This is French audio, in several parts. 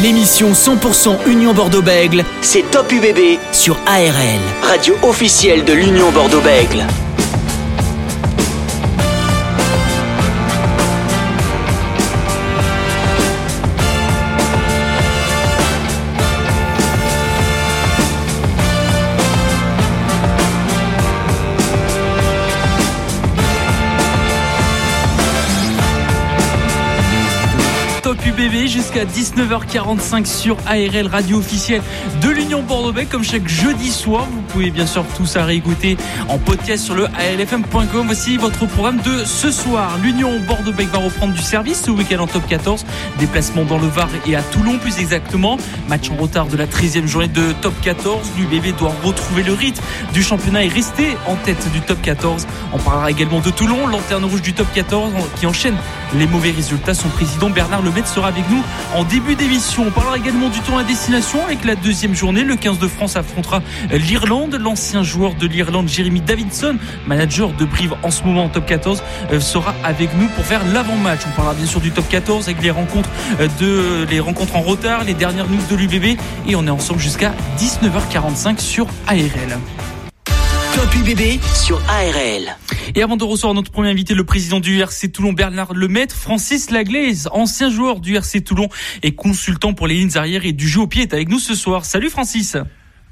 L'émission 100% Union Bordeaux-Bègle, c'est Top UBB sur ARL, radio officielle de l'Union Bordeaux-Bègle. Jusqu'à 19h45 sur ARL radio officielle de l'Union Bordeaux-Bègles comme chaque jeudi soir. Vous pouvez bien sûr tout ça réécouter en podcast sur le ALFM.com. Voici votre programme de ce soir. L'Union Bordeaux-Bègles va reprendre du service ce week-end en top 14. Déplacement dans le Var et à Toulon plus exactement. Match en retard de la 13e journée de top 14. L'UBB doit retrouver le rythme du championnat et rester en tête du top 14. On parlera également de Toulon, lanterne rouge du top 14 qui enchaîne les mauvais résultats. Son président Bernard Lemaitre sera avec nous en début d'émission. On parlera également du tour à destination avec la deuxième journée. Le 15 de France affrontera l'Irlande. L'ancien joueur de l'Irlande, Jeremy Davidson, manager de Brive en ce moment en top 14, euh, sera avec nous pour faire l'avant-match. On parlera bien sûr du top 14 avec les rencontres euh, de les rencontres en retard, les dernières news de l'UBB et on est ensemble jusqu'à 19h45 sur ARL. Top sur ARL. Et avant de recevoir notre premier invité, le président du RC Toulon, Bernard Lemaitre, Francis Laglaise, ancien joueur du RC Toulon et consultant pour les lignes arrières et du jeu au pied, est avec nous ce soir. Salut Francis.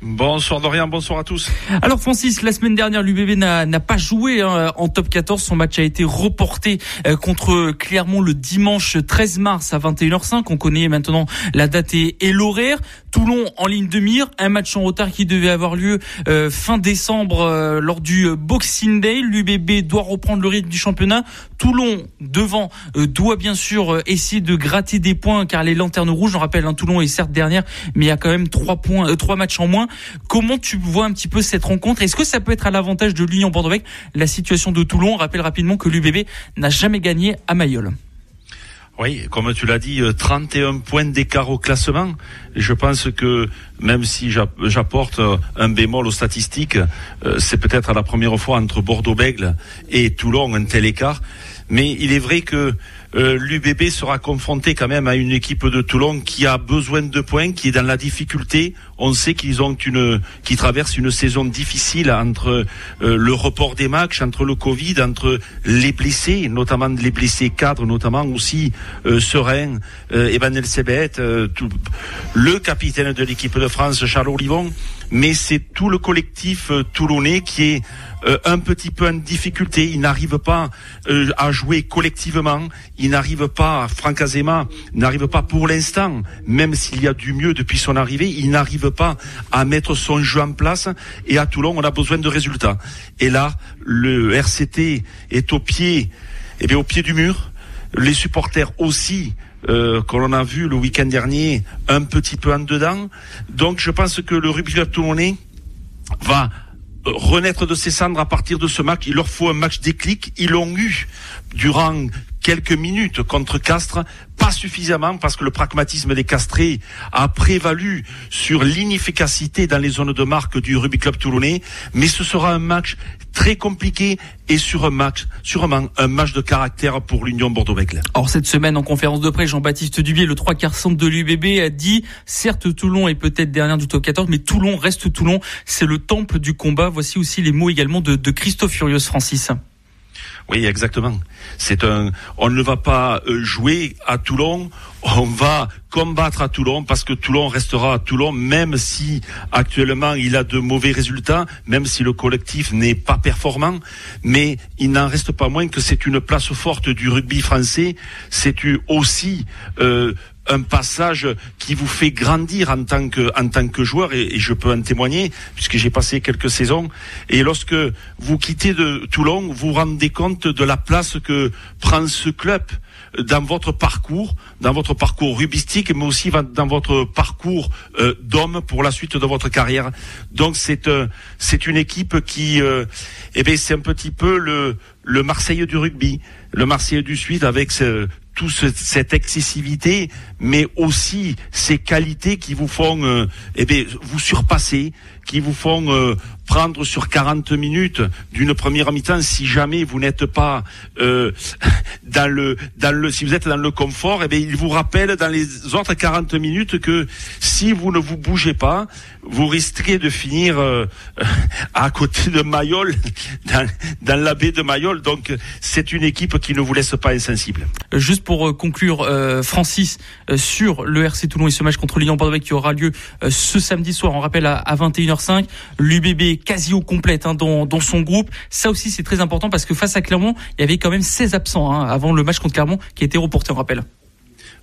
Bonsoir Dorian, bonsoir à tous. Alors Francis, la semaine dernière, l'UBB n'a pas joué hein, en top 14. Son match a été reporté euh, contre Clermont le dimanche 13 mars à 21h05. On connaît maintenant la date et, l'horaire. Toulon en ligne de mire, un match en retard qui devait avoir lieu euh, fin décembre euh, lors du Boxing Day. L'UBB doit reprendre le rythme du championnat. Toulon devant doit bien sûr essayer de gratter des points car les lanternes rouges, on rappelle, hein, Toulon est certes dernière, mais il y a quand même trois points, trois matchs en moins. Comment tu vois un petit peu cette rencontre? Est-ce que ça peut être à l'avantage de l'Union bordeaux La situation de Toulon, on rappelle rapidement que l'UBB n'a jamais gagné à Mayol. Oui, comme tu l'as dit, 31 euh, points d'écart au classement. Je pense que même si j'apporte euh, un bémol aux statistiques, euh, c'est peut-être la première fois entre Bordeaux-Bègle et Toulon un tel écart. Mais il est vrai que euh, l'UBB sera confronté quand même à une équipe de Toulon qui a besoin de points, qui est dans la difficulté. On sait qu'ils ont une, qui traversent une saison difficile entre euh, le report des matchs, entre le Covid, entre les blessés, notamment les blessés cadres, notamment aussi euh, Serein, euh, Ebanel Sebet, le capitaine de l'équipe de France, Charles Olivon. Mais c'est tout le collectif toulonnais qui est euh, un petit peu en difficulté. Il n'arrive pas euh, à jouer collectivement. Il n'arrive pas, Franck Azema n'arrive pas pour l'instant, même s'il y a du mieux depuis son arrivée, il n'arrive pas à mettre son jeu en place. Et à Toulon, on a besoin de résultats. Et là, le RCT est au pied, eh bien, au pied du mur. Les supporters aussi. Euh, qu'on a vu le week-end dernier un petit peu en dedans. Donc je pense que le rugby toulonnais va renaître de ses cendres à partir de ce match. Il leur faut un match déclic. Ils l'ont eu durant quelques minutes contre Castres, pas suffisamment parce que le pragmatisme des castrés a prévalu sur l'inefficacité dans les zones de marque du rugby club toulonnais, mais ce sera un match très compliqué et sur un match, sûrement un match de caractère pour l'Union Bordeaux-Bègles. Or cette semaine en conférence de presse, Jean-Baptiste Dubier, le trois quarts centre de l'UBB, a dit certes Toulon est peut-être dernière du top 14, mais Toulon reste Toulon, c'est le temple du combat. Voici aussi les mots également de, de Christophe Furios Francis. Oui, exactement. C'est un. On ne va pas euh, jouer à Toulon. On va combattre à Toulon parce que Toulon restera à Toulon, même si actuellement il a de mauvais résultats, même si le collectif n'est pas performant. Mais il n'en reste pas moins que c'est une place forte du rugby français. C'est aussi euh, un passage qui vous fait grandir en tant que en tant que joueur et, je peux en témoigner puisque j'ai passé quelques saisons et lorsque vous quittez de Toulon vous vous rendez compte de la place que prend ce club dans votre parcours, dans votre parcours rubistique, mais aussi dans votre parcours euh, d'homme pour la suite de votre carrière. Donc c'est euh, c'est une équipe qui, euh, eh bien c'est un petit peu le le Marseille du rugby, le Marseille du Suisse avec toute cette excessivité, mais aussi ces qualités qui vous font euh, eh bien, vous surpasser, qui vous font euh, prendre sur 40 minutes d'une première mi-temps si jamais vous n'êtes pas euh, dans le dans le si vous êtes dans le confort, eh bien il vous rappelle dans les autres 40 minutes que si vous ne vous bougez pas, vous risquez de finir euh, à côté de Mayol dans, dans la baie de Mayol. Donc c'est une équipe qui ne vous laisse pas insensible. Juste pour conclure, Francis, sur le RC Toulon et ce match contre Lyon Bordeaux qui aura lieu ce samedi soir, on rappelle à 21h05, l'UBB quasi au complète hein, dans, son groupe. Ça aussi, c'est très important parce que face à Clermont, il y avait quand même 16 absents hein, avant le match contre Clermont qui a été reporté, on rappelle.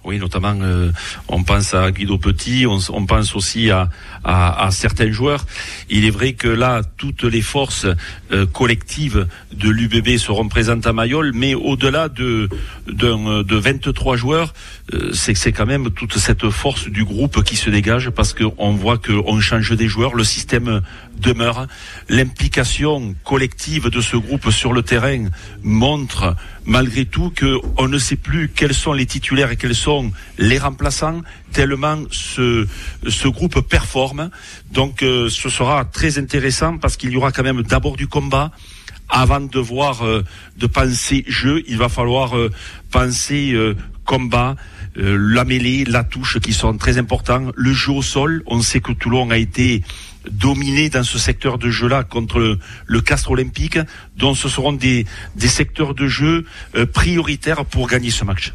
Oui, notamment, euh, on pense à Guido Petit, on, on pense aussi à, à, à, certains joueurs. Il est vrai que là, toutes les forces euh, collectives de l'UBB seront présentes à Mayol, mais au-delà de, de, de 23 joueurs, euh, c'est c'est quand même toute cette force du groupe qui se dégage parce qu'on voit qu'on change des joueurs, le système demeure. L'implication collective de ce groupe sur le terrain montre malgré tout qu'on ne sait plus quels sont les titulaires et quels sont les remplaçants, tellement ce, ce groupe performe. Donc euh, ce sera très intéressant parce qu'il y aura quand même d'abord du combat. Avant de voir, euh, de penser jeu, il va falloir penser combat, euh, la mêlée, la touche qui sont très importants, le jeu au sol. On sait que Toulon a été dominé dans ce secteur de jeu-là contre le, Castre Olympique, donc ce seront des, des secteurs de jeu euh, prioritaires pour gagner ce match.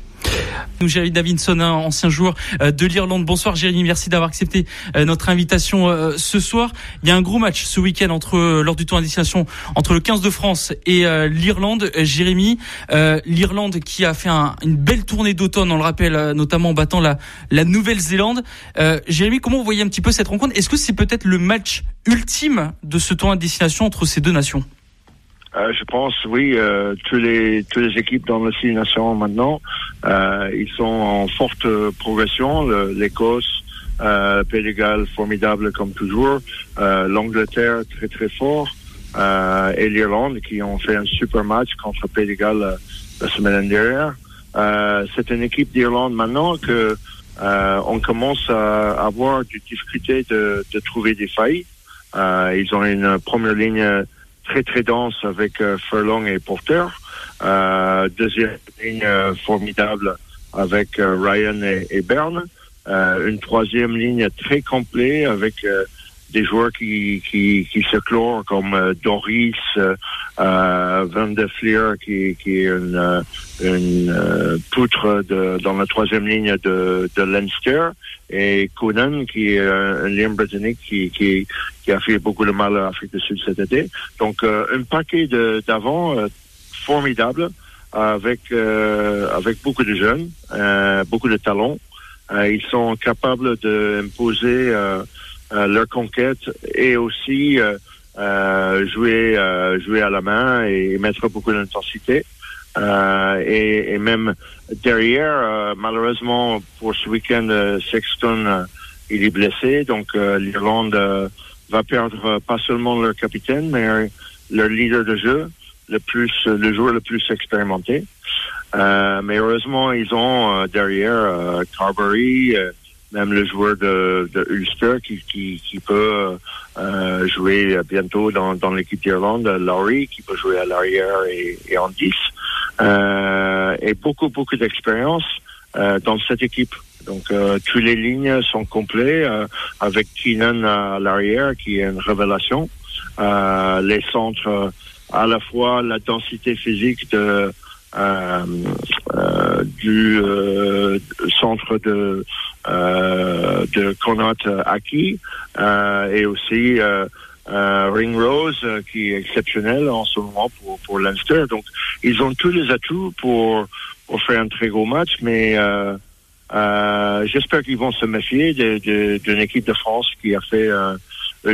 Nous, Jérémy Davidson, ancien joueur euh, de l'Irlande. Bonsoir Jérémy, merci d'avoir accepté euh, notre invitation euh, ce soir. Il y a un gros match ce week-end entre lors du tour à destination entre le 15 de France et l'Irlande. Jérémy, l'Irlande qui a fait une belle tournée d'automne, on le rappelle, notamment en battant la, la Nouvelle-Zélande. Jérémy, comment vous voyez un petit peu cette rencontre? Est-ce que c'est peut-être le match ultime de ce tour à destination entre ces deux nations? Euh, je pense, oui, euh, tous les toutes les équipes dans le Six Nations maintenant, euh, ils sont en forte progression. L'Écosse, euh, Pays formidable comme toujours. Euh, L'Angleterre, très très fort. Euh, et l'Irlande, qui ont fait un super match contre Pays la semaine dernière. C'est une équipe d'Irlande maintenant que on commence à avoir des difficultés de, de trouver des failles. ils ont une première ligne très très dense avec euh, Furlong et Porter. Euh, deuxième ligne euh, formidable avec Ryan et, et Berne. une troisième ligne très complète avec des joueurs qui, qui, qui se clorent comme Doris, euh, Van de Fleer qui, qui est une, une poutre de, dans la troisième ligne de, de Leinster et Conan, qui est un ligne britannique qui, qui, qui, a fait beaucoup de mal à l'Afrique du Sud cet été. Donc, euh, un paquet d'avant euh, formidable avec euh, avec beaucoup de jeunes, euh, beaucoup de talents. ils sont capables d'imposer leur conquête et aussi jouer jouer à la main et mettre beaucoup d'intensité. Euh, et, et, même derrière, euh, malheureusement pour ce week-end, euh, Sexton il est blessé, donc l'Irlande va perdre pas seulement leur capitaine, mais leur leader de jeu, le plus, le joueur le plus expérimenté. mais heureusement, ils ont derrière Carberry, même le joueur de, de Ulster qui, qui, qui peut euh, jouer bientôt dans, dans l'équipe d'Irlande, Laurie, qui peut jouer à l'arrière et, et, en 10. Euh, et beaucoup, beaucoup d'expérience euh, dans cette équipe. Donc, euh, toutes les lignes sont complètes euh, avec Keenan à l'arrière, qui est une révélation. les centres, à la fois la densité physique de euh, euh, du euh, centre de de Connaught Aki et aussi Ring Rose qui est exceptionnel en ce moment pour pour Leinster. Donc ils ont tous les atouts pour pour faire un très gros match, mais euh, euh, j'espère qu'ils vont se méfier d'une équipe de France qui a fait un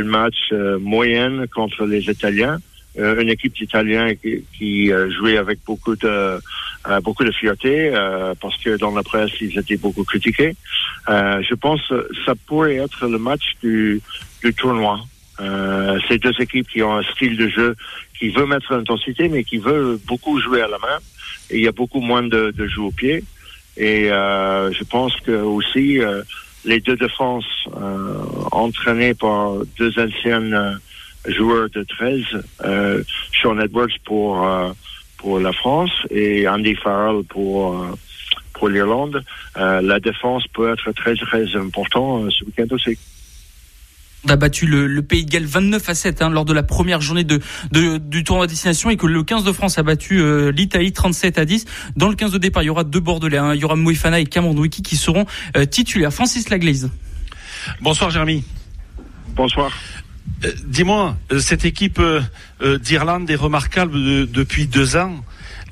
match moyenne contre les Italiens. Euh, une équipe d'Italiens qui, euh, jouait avec beaucoup de euh, beaucoup de fierté parce que dans la presse ils étaient beaucoup critiqués. je pense que ça pourrait être le match du, du tournoi. C'est deux équipes qui ont un style de jeu qui veut mettre l'intensité, mais qui veut beaucoup jouer à la main. Et il y a beaucoup moins de, de jeux au pied. Et je pense que aussi les deux défenses entraînées par deux anciennes joueurs de 13, Sean Edwards pour pour la France et Andy Farrell pour pour l'Irlande, la défense peut être très très important ce week-end aussi a battu le, Pays de Galles 29 à 7 hein, lors de la première journée de, du tournoi de destination et que le 15 de France a battu euh, l'Italie 37 à 10. Dans le 15 de départ, il y aura deux Bordelais, hein, il y aura Moïfana et Cameron Wiki qui seront euh, titulaires. Francis Laglaise. Bonsoir Jérémy. Bonsoir. Euh, dis-moi, cette équipe d'Irlande est remarquable depuis deux ans.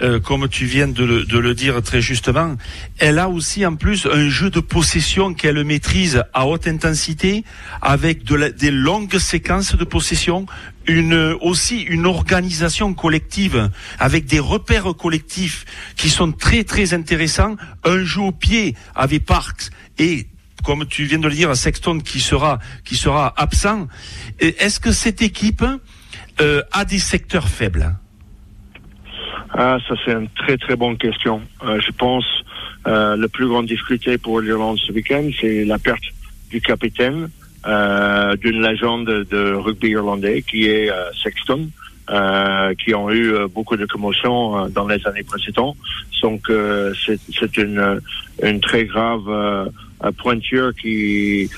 Euh, comme tu viens de le, dire très justement, elle a aussi en plus un jeu de possession qu'elle maîtrise à haute intensité, avec des longues séquences de possession, une aussi une organisation collective avec des repères collectifs qui sont très très intéressants. Un jeu au pied avec Parks et comme tu viens de le dire, Sexton qui sera qui sera absent. Est-ce que cette équipe euh, a des secteurs faibles? Ah, ça c'est une très très bonne question. Euh, je pense euh, la plus grande difficulté pour l'Irlande ce week-end, c'est la perte du capitaine euh, d'une légende de rugby irlandais qui est euh, Sexton, euh, qui ont eu euh, beaucoup de commotions dans les années précédentes. Donc c'est une, une très grave pointure qui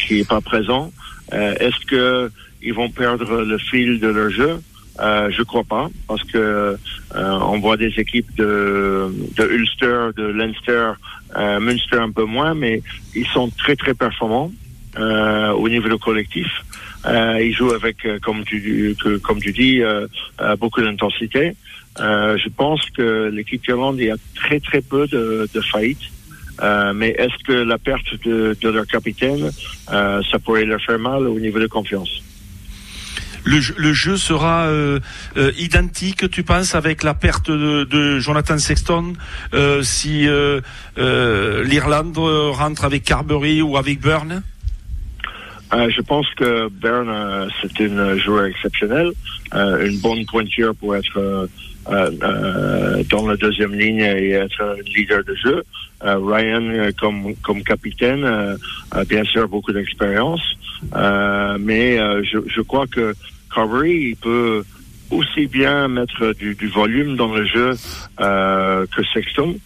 qui est pas présent. Est-ce que ils vont perdre le fil de leur jeu? Euh, je crois pas, parce que euh, on voit des équipes de, de Ulster, de Leinster, euh, Munster un peu moins, mais ils sont très très performants euh, au niveau collectif. Euh, ils jouent avec, euh, comme tu, comme tu dis, beaucoup d'intensité. je pense que l'équipe y a très très peu de, de faillites. Mais est-ce que la perte de, de leur capitaine, ça pourrait leur faire mal au niveau de confiance? le, jeu sera euh, euh, identique, tu penses, avec la perte de, Jonathan Sexton, euh, si l'Irlande rentre avec Carberry ou avec Byrne? Je pense que Byrne, c'est une joueur exceptionnelle, une bonne pointure pour être dans la deuxième ligne et être leader de jeu. Ryan, comme, comme capitaine, a bien sûr beaucoup d'expérience, mais je, je crois que Carberry, il peut aussi bien mettre du, du volume dans le jeu euh, que Sexton.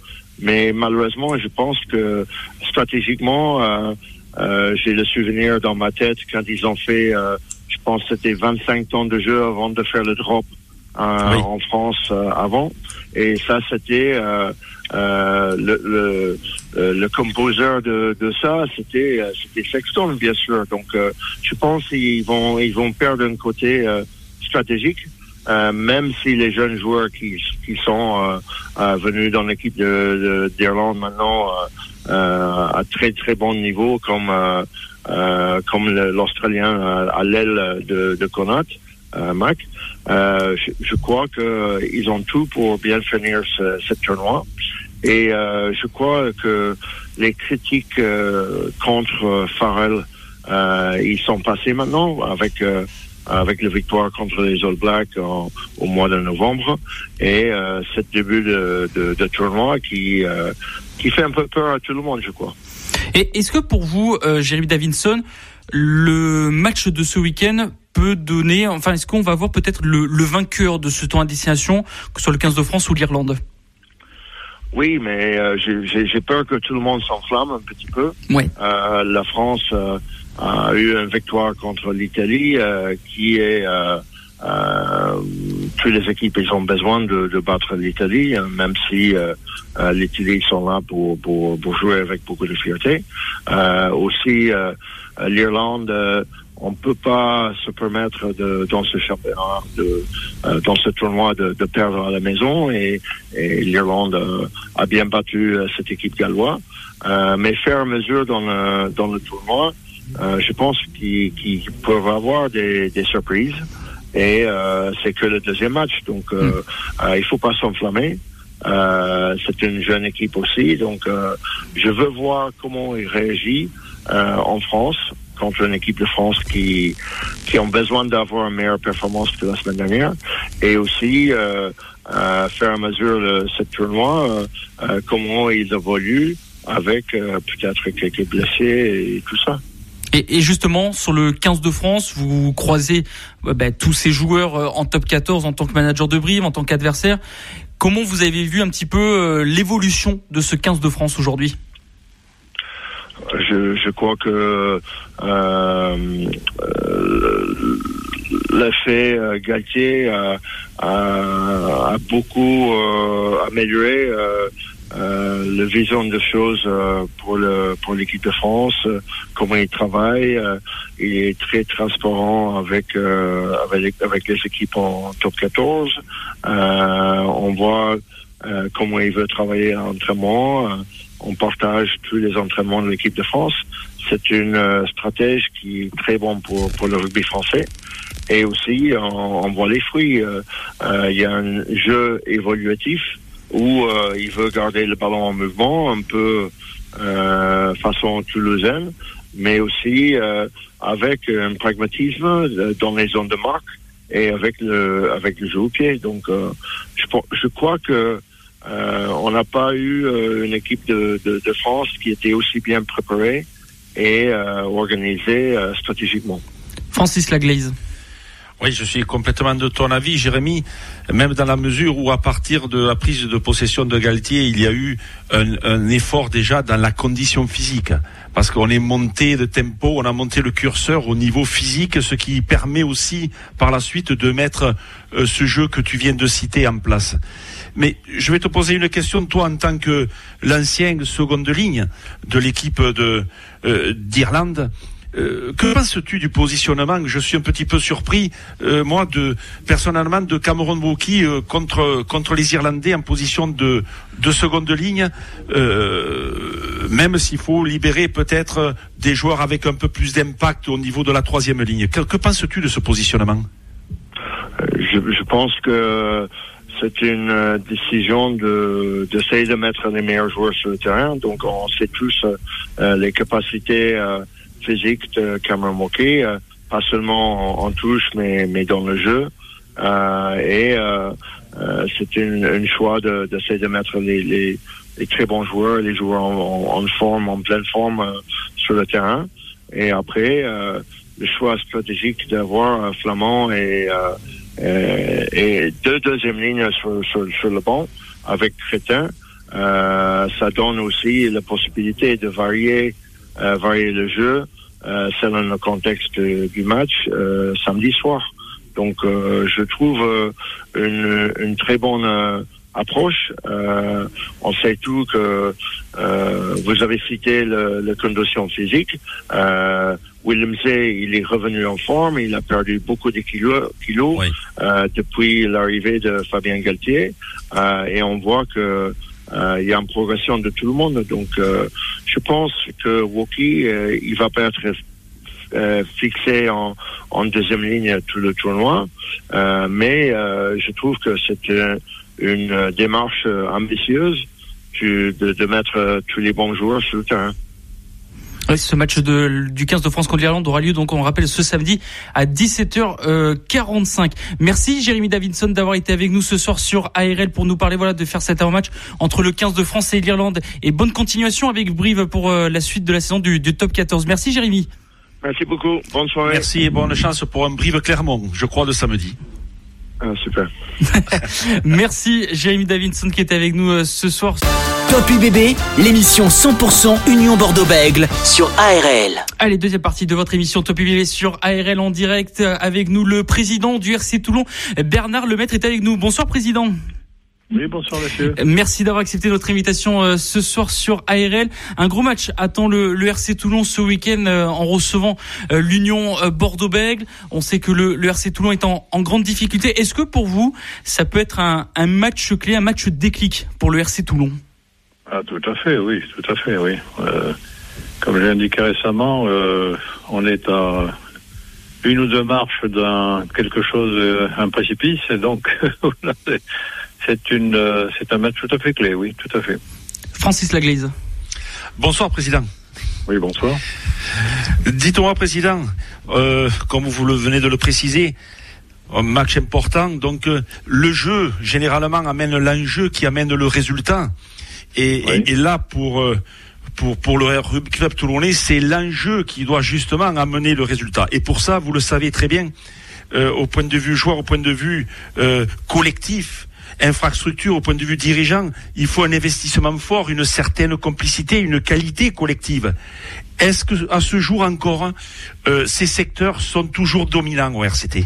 Mais malheureusement, je pense que stratégiquement, euh, euh, j'ai le souvenir dans ma tête quand ils ont fait, euh, je pense c'était 25 temps de jeu avant de faire le drop euh, en France euh, avant. Et ça, c'était le, le, le composeur de, de ça, c'était c'était Sexton, bien sûr. Donc, je pense qu'ils vont ils vont perdre un côté stratégique. Euh, même si les jeunes joueurs qui, qui sont euh, euh, venus dans l'équipe d'Irlande de, maintenant à très très bon niveau, comme comme l'Australien à l'aile de, de Connacht, Mac, je, je, crois qu'ils ont tout pour bien finir ce, ce tournoi. Et je crois que les critiques contre Farrell, ils sont passés maintenant avec avec la victoire contre les All Blacks au mois de novembre et euh, ce début de, de, de tournoi qui euh, qui fait un peu peur à tout le monde, je crois. Et est-ce que pour vous, euh, Jérémy Davinson, le match de ce week-end peut donner, enfin, est-ce qu'on va voir peut-être le, le, vainqueur de ce tour à destination, que ce soit le 15 de France ou l'Irlande? Oui, mais euh, j'ai peur que tout le monde s'enflamme un petit peu. Oui. Euh, la France a eu une victoire contre l'Italie euh, qui est euh, euh, toutes les équipes ils ont besoin de, de battre l'Italie, hein, même si euh, euh, l'Italie sont là pour, pour, pour, jouer avec beaucoup de fierté. Euh, aussi, l'Irlande, on peut pas se permettre de, dans ce championnat, de, dans ce tournoi, de, de, perdre à la maison. Et, et l'Irlande a bien battu cette équipe galloise. mais faire mesure dans le, dans le tournoi, euh, je pense qu'ils peuvent avoir des, des surprises. Et euh, c'est que le deuxième match. Donc, euh, mm. euh il faut pas s'enflammer. Euh, c'est une jeune équipe aussi. Donc, je veux voir comment il réagit en France contre une équipe de France qui qui ont besoin d'avoir une meilleure performance que la semaine dernière et aussi euh, faire à mesure le, ce tournoi comment il évolue avec peut-être quelques blessés et tout ça. Et, justement, sur le 15 de France, vous croisez bah, tous ces joueurs en top 14 en tant que manager de Brive, en tant qu'adversaire. Comment vous avez vu un petit peu euh, l'évolution de ce 15 de France aujourd'hui? Je, je, crois que euh, euh l'effet euh, Galtier a, a, beaucoup amélioré euh, la vision de choses pour le pour l'équipe de France, comment il travaille. Il est très transparent avec avec les équipes en top 14. on voit comment il veut travailler en entraînement. On partage tous les entraînements de l'équipe de France. C'est une stratégie qui est très bonne pour pour le rugby français. Et aussi, on, on voit les fruits. Il y a un jeu évolutif où euh, il veut garder le ballon en mouvement, un peu euh, façon toulousaine, mais aussi euh, avec un pragmatisme dans les zones de marque et avec le avec le jeu au pied. Donc, euh, je, je crois que euh, on n'a pas eu une équipe de, de, de, France qui était aussi bien préparée et organisée stratégiquement. Francis Laglaise. Oui, je suis complètement de ton avis, Jérémy, même dans la mesure où à partir de la prise de possession de Galtier, il y a eu un, un effort déjà dans la condition physique, parce qu'on est monté de tempo, on a monté le curseur au niveau physique, ce qui permet aussi par la suite de mettre euh, ce jeu que tu viens de citer en place. Mais je vais te poser une question, toi en tant que l'ancien seconde ligne de l'équipe de euh, d'Irlande. Euh, que penses-tu du positionnement Je suis un petit peu surpris, euh, moi, de personnellement, de Cameron Wauki euh, contre contre les Irlandais en position de de seconde ligne, même s'il faut libérer peut-être des joueurs avec un peu plus d'impact au niveau de la troisième ligne. Que, que penses-tu de ce positionnement? Je, je, pense que c'est une décision de d'essayer de mettre les meilleurs joueurs sur le terrain. Donc, on sait tous les capacités physique de Cameron Moquet, euh, pas seulement en, touche, mais, mais dans le jeu. Euh, et euh, c'est une, choix d'essayer de, mettre les, les, les, très bons joueurs, les joueurs en, en, forme, en pleine forme sur le terrain. Et après, le choix stratégique d'avoir Flamand et, et deux deuxième lignes sur, sur, sur, le banc avec Crétin, ça donne aussi la possibilité de varier euh, varier le jeu euh, selon le contexte du match euh, samedi soir. Donc je trouve une, une, très bonne approche. Euh, on sait tout que euh, vous avez cité le, le condition physique. Euh, William Zay, il est revenu en forme. Il a perdu beaucoup de kilos, kilos depuis l'arrivée de Fabien Galtier. et on voit que il y a une progression de tout le monde. Donc je pense que Woki, euh, il va pas être euh, fixé en, en, deuxième ligne tout le tournoi, euh, mais euh, je trouve que c'est une, une, démarche ambitieuse de, de mettre tous les bons joueurs sur le terrain ce match de, du 15 de France contre l'Irlande aura lieu, donc on rappelle, ce samedi à 17h45. Merci Jérémy Davidson d'avoir été avec nous ce soir sur ARL pour nous parler voilà de faire cet avant-match entre le 15 de France et l'Irlande. Et bonne continuation avec Brive pour euh, la suite de la saison du, du top 14. Merci Jérémy. Merci beaucoup. Bonne soirée. Merci et bonne chance pour un Brive Clermont, je crois, de samedi. Ah, super. Merci Jérémy Davidson qui était avec nous euh, ce soir. Top UBB, l'émission 100% Union Bordeaux-Bègle sur ARL. Allez, deuxième partie de votre émission Top UBB sur ARL en direct avec nous le président du RC Toulon, Bernard Lemaître est avec nous. Bonsoir président. Oui, bonsoir monsieur. Merci d'avoir accepté notre invitation euh, ce soir sur ARL. Un gros match attend le, le RC Toulon ce week-end euh, en recevant euh, l'Union Bordeaux-Bègle. On sait que le, le RC Toulon est en, en grande difficulté. Est-ce que pour vous, ça peut être un, un, match clé, un match déclic pour le RC Toulon? Ah tout à fait, oui, tout à fait, oui. comme je l'ai indiqué récemment, on est à une ou deux marches d'un quelque chose, un précipice, et donc c'est une, euh, c'est un match tout à fait clé, oui, tout à fait. Francis Laglaise. Bonsoir, président. Oui, bonsoir. Dites-moi, Président, euh, comme vous le venez de le préciser, un match important. Donc euh, le jeu généralement amène l'enjeu qui amène le résultat. Et, Oui. et- et là pour euh, pour pour le Rugby Club Toulonnais, c'est l'enjeu qui doit justement amener le résultat. Et pour ça, vous le savez très bien, euh, au point de vue joueur, au point de vue euh, collectif. Infrastructure, au point de vue dirigeant, il faut un investissement fort, une certaine complicité, une qualité collective. Est-ce que à ce jour encore, euh, ces secteurs sont toujours dominants au RCT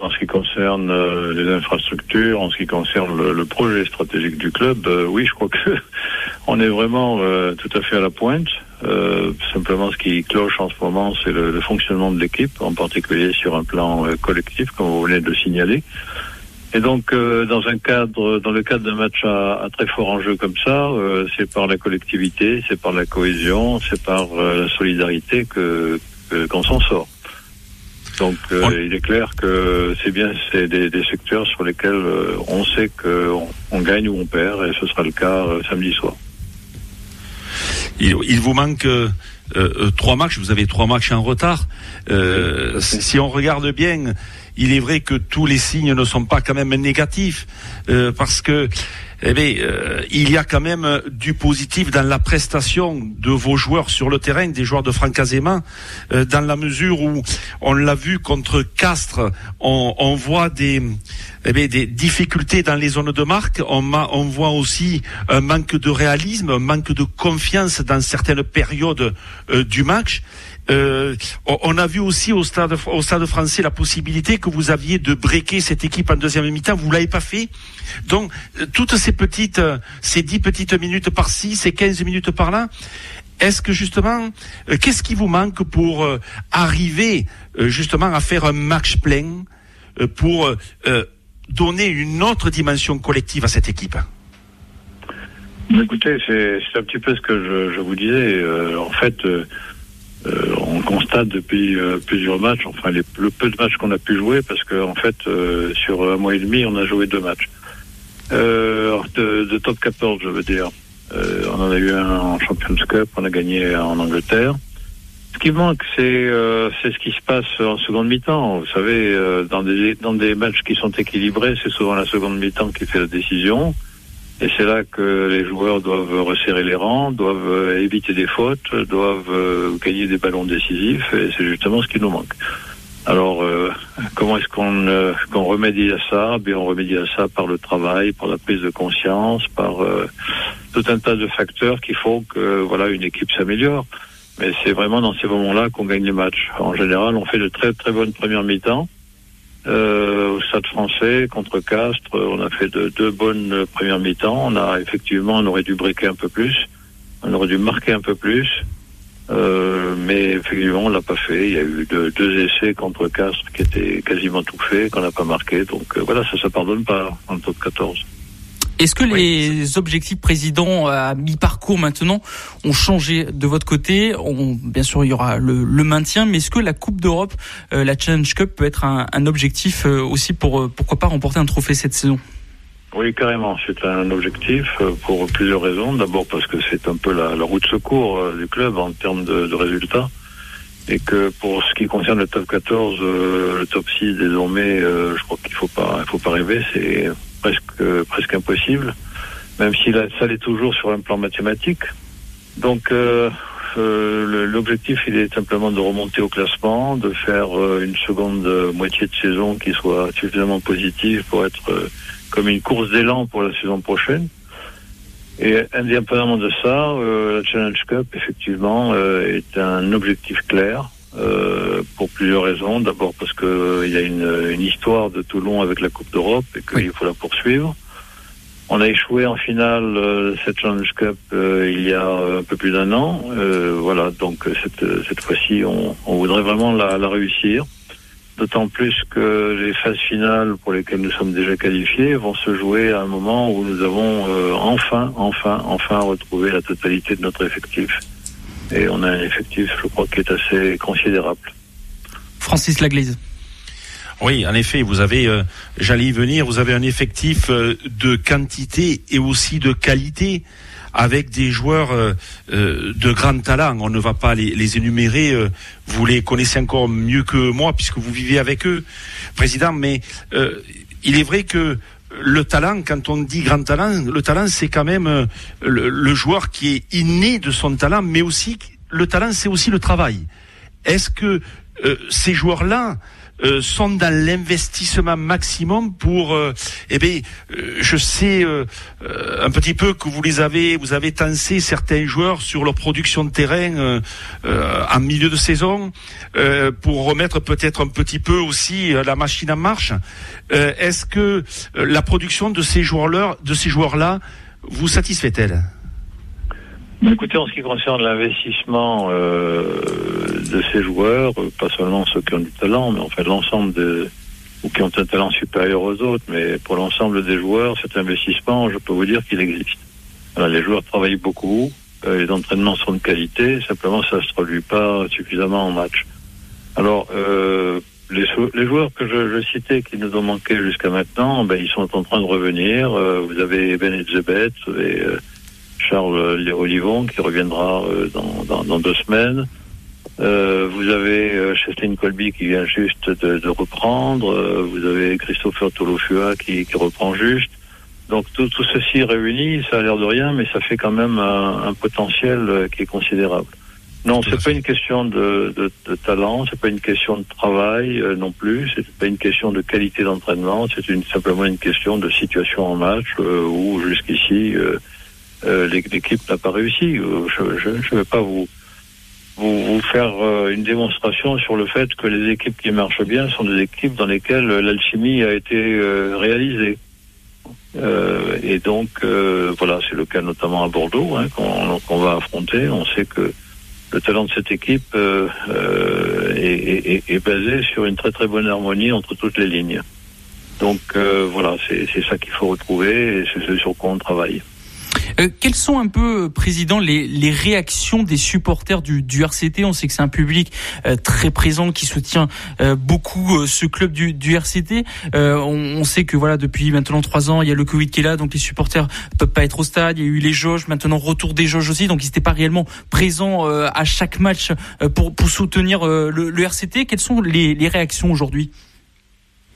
En ce qui concerne euh, les infrastructures, en ce qui concerne le, projet stratégique du club, euh, oui, je crois que on est vraiment tout à fait à la pointe. Simplement, ce qui cloche en ce moment, c'est le, le fonctionnement de l'équipe, en particulier sur un plan collectif, comme vous venez de le signaler. Et donc, euh, dans un cadre, dans le cadre d'un match à, à très fort enjeu comme ça, euh, c'est par la collectivité, c'est par la cohésion, c'est par euh, la solidarité que qu'on s'en sort. Donc, euh, On- il est clair que c'est bien, c'est des, des secteurs sur lesquels euh, on sait qu'on on gagne ou on perd, et ce sera le cas euh, samedi soir. il, il vous manque trois matchs, vous avez trois matchs en retard. Euh, si si on regarde bien, il est vrai que tous les signes ne sont pas quand même négatifs, euh, parce que eh euh, il y a quand même du positif dans la prestation de vos joueurs sur le terrain, des joueurs de Franck Azema, euh, dans la mesure où on l'a vu contre Castres, on, voit des, eh des difficultés dans les zones de marque, on, ma- on voit aussi un manque de réalisme, un manque de confiance dans certaines périodes euh, du match. Euh, on- a vu aussi au stade, français la possibilité que vous aviez de breaker cette équipe en deuxième mi-temps. Vous l'avez pas fait. Donc, euh, toutes ces petites, euh, ces dix petites minutes par-ci, ces 15 minutes par-là, est-ce que justement, qu'est-ce qui vous manque pour arriver justement à faire un match plein pour donner une autre dimension collective à cette équipe? Écoutez, c'est un petit peu ce que je, vous disais. En fait, euh, on constate depuis euh, plusieurs matchs, enfin les, le peu de matchs qu'on a pu jouer, parce que en fait, euh, sur un mois et demi, on a joué deux matchs. De, top 14, je veux dire. On en a eu un en Champions Cup, on a gagné en Angleterre. Ce qui manque, c'est ce qui se passe en seconde mi-temps. Vous savez, dans des dans des matchs qui sont équilibrés, c'est souvent la seconde mi-temps qui fait la décision. Et c'est là que les joueurs doivent resserrer les rangs, doivent euh, éviter des fautes, doivent euh, gagner des ballons décisifs, et c'est justement ce qui nous manque. Alors, euh, comment est-ce qu'on euh, remédie à ça? Bien, on remédie à ça par le travail, par la prise de conscience, par euh, tout un tas de facteurs qui font que voilà une équipe s'améliore. Mais c'est vraiment dans ces moments-là qu'on gagne les matchs. En général, on fait de très très bonnes premières mi-temps. Euh, au Stade Français contre Castres, on a fait de deux bonnes premières mi-temps. On a effectivement, on aurait dû breaker un peu plus, on aurait dû marquer un peu plus, euh, mais effectivement, on l'a pas fait. Il y a eu deux, essais contre Castres qui étaient quasiment tout faits, qu'on n'a pas marqué. Donc euh, voilà, ça se pardonne pas en top 14. Est-ce que les objectifs présidents à mi-parcours maintenant ont changé de votre côté On, Bien sûr, il y aura le, le maintien, mais est-ce que la Coupe d'Europe, euh, la Challenge Cup, peut être un, un objectif euh, aussi pour euh, pourquoi pas remporter un trophée cette saison? Oui, carrément. C'est un objectif euh, pour plusieurs raisons. D'abord parce que c'est un peu la, la roue de secours euh, du club en termes de, de résultats. Et que pour ce qui concerne le top 14, euh, le top 6 désormais, euh, je crois qu'il faut pas, il faut pas rêver. C'est presque, presque impossible. Même si là, ça l'est toujours sur un plan mathématique. Donc, euh, euh, l'objectif, il est simplement de remonter au classement, de faire euh, une seconde euh, moitié de saison qui soit suffisamment positive pour être euh, comme une course d'élan pour la saison prochaine. Et indépendamment de ça, euh, la Challenge Cup, effectivement, euh, est un objectif clair euh, pour plusieurs raisons. D'abord parce que euh, y a une, une histoire de Toulon avec la Coupe d'Europe et qu'il faut la poursuivre. On a échoué en finale euh, cette Challenge Cup euh, il y a euh, un peu plus d'un an. Euh, voilà, donc euh, cette, cette fois-ci, on, on voudrait vraiment la, la réussir. D'autant plus que les phases finales pour lesquelles nous sommes déjà qualifiés vont se jouer à un moment où nous avons euh, enfin, enfin, enfin retrouvé la totalité de notre effectif. Et on a un effectif, je crois, qui est assez considérable. Francis Laglaise. Oui, en effet, vous avez, euh, j'allais y venir, vous avez un effectif euh, de quantité et aussi de qualité avec des joueurs de grand talent. On ne va pas les, les énumérer. vous les connaissez encore mieux que moi puisque vous vivez avec eux, président. Mais il est vrai que le talent, quand on dit grand talent, le talent, c'est quand même euh, le, joueur qui est inné de son talent, mais aussi le talent, c'est aussi le travail. Est-ce que euh, ces joueurs-là euh, sont dans l'investissement maximum pour euh, eh bien euh, je sais un petit peu que vous les avez vous avez tensé certains joueurs sur leur production de terrain en milieu de saison pour remettre peut-être un petit peu aussi la machine en marche. Est-ce que la production de ces joueurs-là de ces joueurs-là vous satisfait-elle? Écoutez, en ce qui concerne l'investissement euh, de ces joueurs, euh, pas seulement ceux qui ont du talent, mais en fait l'ensemble de ou qui ont un talent supérieur aux autres, mais pour l'ensemble des joueurs, cet investissement, je peux vous dire qu'il existe. les joueurs travaillent beaucoup, euh, les entraînements sont de qualité, simplement ça se traduit pas suffisamment en match. Alors, euh, les, les, joueurs que je, je, citais qui nous ont manqué jusqu'à maintenant, ben, ils sont en train de revenir. vous avez Ben Zebet, vous avez Charles Olivon qui reviendra euh, dans, dans, deux semaines. Euh, vous avez euh, Cheslin Colby qui vient juste de, de reprendre. Euh, vous avez Christopher Tolofua qui, qui reprend juste. Donc tout, tout, ceci réuni, ça a l'air de rien, mais ça fait quand même un, un potentiel qui est considérable. Non, c'est pas une question de, de, de talent, c'est pas une question de travail non plus, c'est pas une question de qualité d'entraînement, c'est une, simplement une question de situation en match où jusqu'ici euh, l'équipe n'a pas réussi. Euh, je ne vais pas vous, faire euh, une démonstration sur le fait que les équipes qui marchent bien sont des équipes dans lesquelles l'alchimie a été réalisée. et donc, voilà, c'est le cas notamment à Bordeaux hein, qu'on va affronter. On sait que le talent de cette équipe est, est, est, basé sur une très très bonne harmonie entre toutes les lignes. Donc voilà, c'est ça qu'il faut retrouver et c'est ce sur quoi on travaille. Euh, quelles sont un peu, euh, Président, les, les réactions des supporters du, RCT On sait que c'est un public euh, très présent qui soutient beaucoup ce club du, RCT. On, sait que voilà, depuis maintenant trois ans, il y a le Covid qui est là, donc les supporters peuvent pas être au stade. Il y a eu les jauges, maintenant retour des jauges aussi, donc ils n'étaient pas réellement présents à chaque match pour, soutenir le, RCT. Quelles sont les réactions aujourd'hui?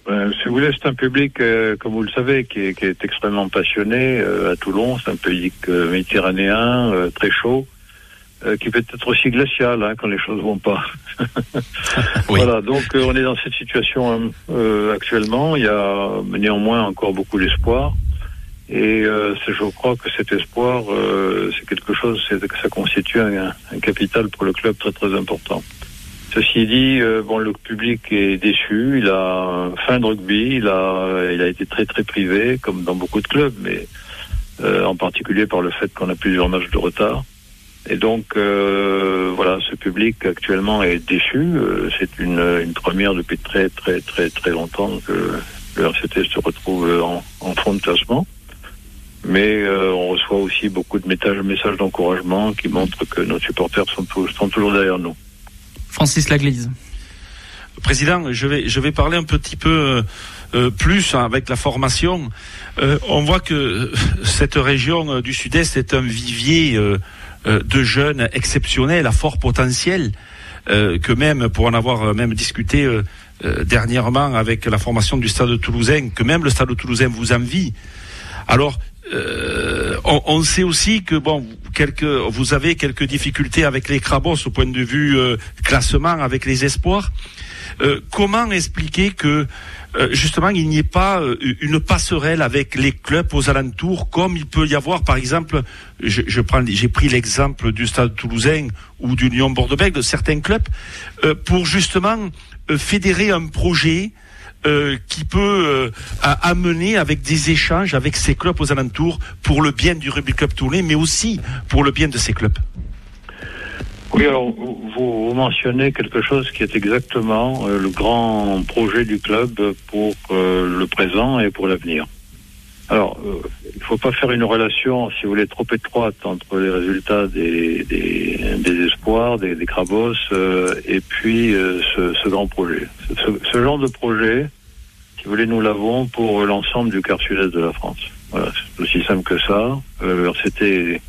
Ben, si vous voulez, c'est un public, euh, comme vous le savez, qui est, qui est extrêmement passionné euh, à Toulon. C'est un public euh, méditerranéen, très chaud, qui peut être aussi glacial hein, quand les choses vont pas. Voilà, donc on est dans cette situation actuellement. Il y a néanmoins encore beaucoup d'espoir. Et je crois que cet espoir, c'est quelque chose, c'est que ça constitue un, un capital pour le club très très important. Ceci dit, euh, bon, le public est déçu. Il a fin de rugby. Il a, il a été très très privé, comme dans beaucoup de clubs, mais euh, en particulier par le fait qu'on a plusieurs matchs de retard. Et donc, euh, voilà, ce public actuellement est déçu. C'est une, une première depuis très très très très longtemps que le RCT se retrouve en, en fond de classement. Mais on reçoit aussi beaucoup de messages, messages d'encouragement qui montrent que nos supporters sont, sont toujours derrière nous. Francis Laglise. Président, je vais, je vais parler un petit peu euh, euh, plus avec la formation. Euh, on voit que cette région du Sud-Est est un vivier de jeunes exceptionnels, à fort potentiel, que même, pour en avoir même discuté dernièrement avec la formation du Stade Toulousain, que même le Stade Toulousain vous envie. Alors, euh, on, sait aussi que bon, quelques, vous avez quelques difficultés avec les Crabos au point de vue euh, classement avec les espoirs. Euh, comment expliquer que justement il n'y ait pas une passerelle avec les clubs aux alentours comme il peut y avoir par exemple je, je prends j'ai pris l'exemple du Stade Toulousain ou du Lyon Bordeaux-Bègles de certains clubs pour justement fédérer un projet euh, qui peut euh, amener avec des échanges avec ces clubs aux alentours pour le bien du rugby club tournai, mais aussi pour le bien de ces clubs. Oui, alors vous, mentionnez quelque chose qui est exactement euh, le grand projet du club pour le présent et pour l'avenir. Alors, euh, il ne faut pas faire une relation, si vous voulez, trop étroite entre les résultats des, des, des espoirs, des, des crabos, euh, et puis euh, ce, ce, grand projet. Ce, ce, genre de projet, si vous voulez, nous l'avons pour l'ensemble du quart sud-est de la France. Voilà, c'est aussi simple que ça. Euh, C'était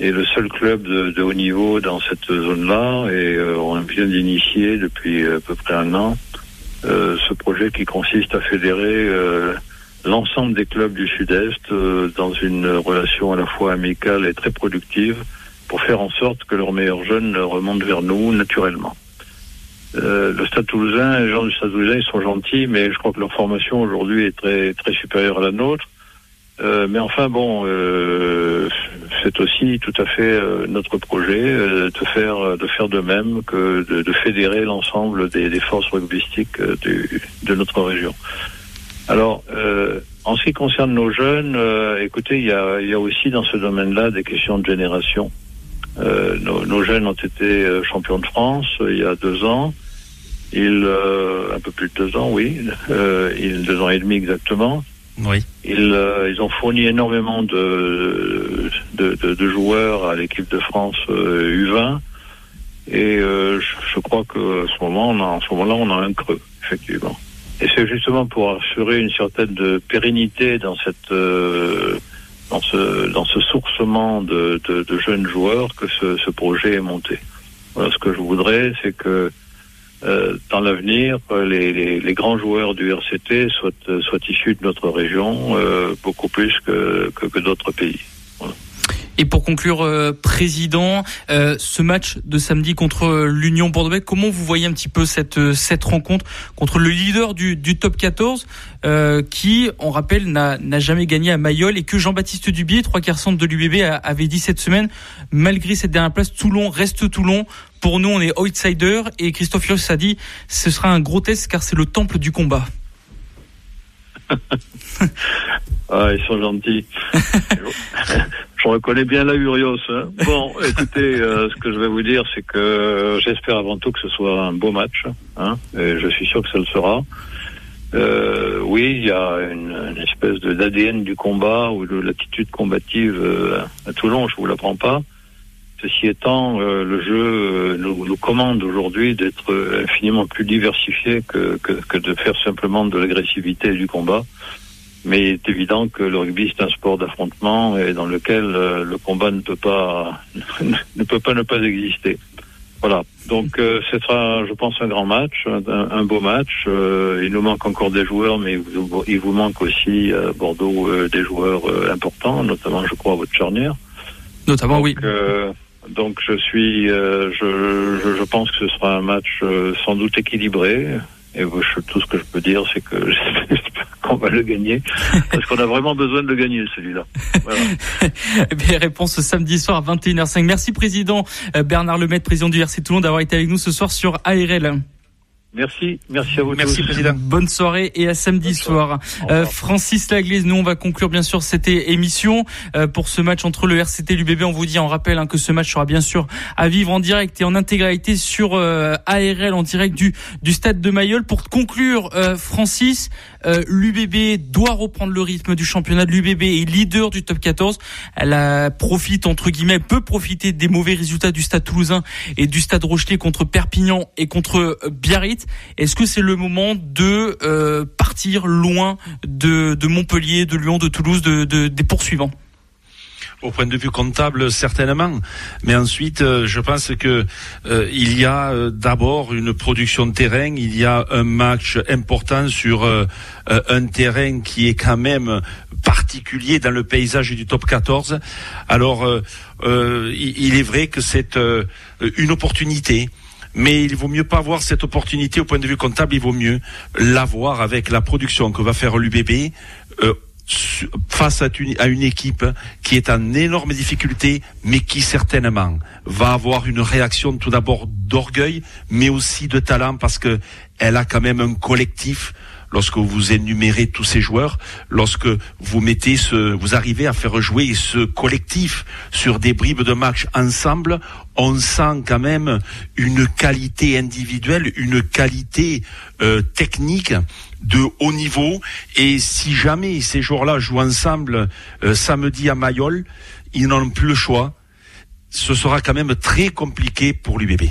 est le seul club de, haut niveau dans cette zone-là et on vient d'initier depuis à peu près un an ce projet qui consiste à fédérer l'ensemble des clubs du Sud-Est dans une relation à la fois amicale et très productive pour faire en sorte que leurs meilleurs jeunes remontent vers nous naturellement. Euh, le Stade Toulousain, les gens du Stade Toulousain, ils sont gentils, mais je crois que leur formation aujourd'hui est très très supérieure à la nôtre. Euh, mais enfin bon, euh, c'est aussi tout à fait euh, notre projet euh, de faire de faire de même que de, de fédérer l'ensemble des, des, forces rugbystiques de notre région. Alors, en ce qui concerne nos jeunes, écoutez, il y a, il y a aussi dans ce domaine-là des questions de génération. Euh, nos, jeunes ont été euh, champions de France euh, il y a deux ans. Ils, un peu plus de deux ans, oui, ils, deux ans et demi exactement. Oui. Ils, ils ont fourni énormément de, de, de, joueurs à l'équipe de France U20. Et je, crois que ce moment, on a, en ce moment-là, on a un creux, effectivement. Et c'est justement pour assurer une certaine pérennité dans cette dans ce, dans ce sourcement de, de, de jeunes joueurs que ce, ce, projet est monté. Voilà, ce que je voudrais, c'est que euh, dans l'avenir, les, les, les, grands joueurs du RCT soient, soient issus de notre région, euh, beaucoup plus que, que, que d'autres pays. Et pour conclure, euh, président, euh, ce match de samedi contre l'Union bordeaux comment vous voyez un petit peu cette euh, cette rencontre contre le leader du, top 14, qui, on rappelle, n'a jamais gagné à Mayol et que Jean-Baptiste Dubier, trois quarts centre de l'UBB, avait dit cette semaine, malgré cette dernière place, Toulon reste Toulon. Pour nous, on est outsider et Christophe Hirsch a dit, ce sera un gros test car c'est le temple du combat. ah, ils sont gentils. Je reconnais bien la Urios. Hein. Bon, écoutez, euh, ce que je vais vous dire, c'est que j'espère avant tout que ce soit un beau match. Hein, et je suis sûr que ça le sera. Euh, oui, il y a une, une espèce de d'ADN du combat ou de l'attitude combative euh, à Toulon, je vous l'apprends pas. Ceci étant, euh, le jeu nous, nous commande aujourd'hui d'être infiniment plus diversifié que, que, que de faire simplement de l'agressivité et du combat. Mais il est évident que le rugby c'est un sport d'affrontement et dans lequel euh, le combat ne peut pas ne peut pas ne pas exister. Voilà. Donc euh, ce sera, je pense, un grand match, un, beau match. Euh, il nous manque encore des joueurs, mais il vous, manque aussi à Bordeaux des joueurs importants, notamment, je crois, votre charnière. Notamment, oui. donc je suis, je, je, je, pense que ce sera un match sans doute équilibré. Et tout ce que je peux dire, c'est que j'espère qu'on va le gagner, parce qu'on a vraiment besoin de le gagner, celui-là. Voilà. Eh réponse samedi soir à 21h05. Merci, Président euh, Bernard Lemaitre, président du RC Toulon, d'avoir été avec nous ce soir sur ARL. Merci, merci à vous. Merci président. Bonne soirée et à samedi soir. Euh, Francis Laglaise, nous on va conclure bien sûr cette émission euh, pour ce match entre le RCT et l'UBB. On vous dit en rappel hein, que ce match sera bien sûr à vivre en direct et en intégralité sur euh, ARL en direct du du stade de Mayol. Pour conclure, euh, Francis, l'UBB doit reprendre le rythme du championnat. L'UBB est leader du top 14. Elle a, profite entre guillemets, peut profiter des mauvais résultats du stade Toulousain et du stade Rochelet contre Perpignan et contre Biarritz. Est-ce que c'est le moment de euh, partir loin de, Montpellier, de Lyon, de Toulouse, de, des poursuivants? Au point de vue comptable, certainement. Mais ensuite, euh, je pense que euh, il y a d'abord une production de terrain, il y a un match important sur un terrain qui est quand même particulier dans le paysage du top 14. Alors, il est vrai que c'est une opportunité mais il vaut mieux pas avoir cette opportunité au point de vue comptable, il vaut mieux l'avoir avec la production que va faire l'UBB. Euh, face à une, équipe qui est en énorme difficulté, mais qui certainement va avoir une réaction tout d'abord d'orgueil, mais aussi de talent parce que elle a quand même un collectif lorsque vous énumérez tous ces joueurs, lorsque vous mettez ce, vous arrivez à faire jouer ce collectif sur des bribes de match ensemble, on sent quand même une qualité individuelle, une qualité euh, technique de haut niveau. Et si jamais ces joueurs-là jouent ensemble euh, samedi à Mayol, ils n'ont plus le choix ce sera quand même très compliqué pour l'UBB.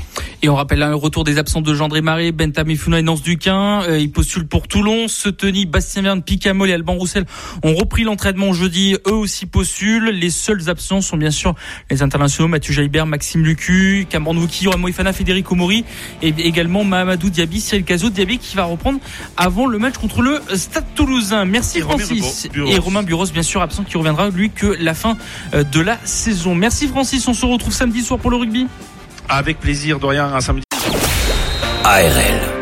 Et on rappelle un retour des absents de Gendré Marais, Bentham Funa et Nance Duquin. Euh, ils postulent pour Toulon. Seteni, Bastien Verne, Picamol et Alban Roussel ont repris l'entraînement jeudi. Eux aussi postulent. Les seuls absents sont bien sûr les internationaux Mathieu Jaibert, Maxime Lucu, Cameron Wouki, Ramo Ifana, Federico Mori et également Mahamadou Diaby, Cyril Cazo Diaby qui va reprendre avant le match contre le Stade Toulousain. Merci Francis. Et Romain Buros, bien sûr, absent qui reviendra lui que la fin euh, de la saison. Merci Francis. On se retrouve samedi soir pour le rugby? Avec plaisir, Dorian, à samedi. ARL.